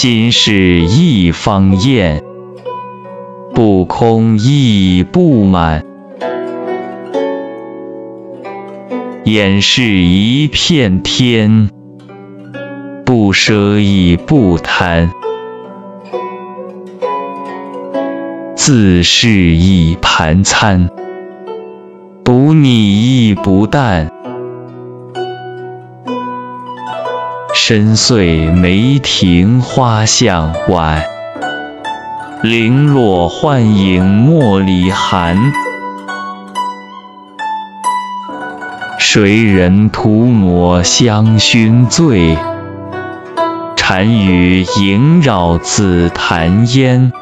心事一方砚，不空亦不满。眼是一片天，不奢亦不贪。自是一盘餐，不腻亦不淡。深邃梅庭花向晚，零落幻影墨里寒。谁人涂抹香薰醉？禅语萦绕紫檀烟。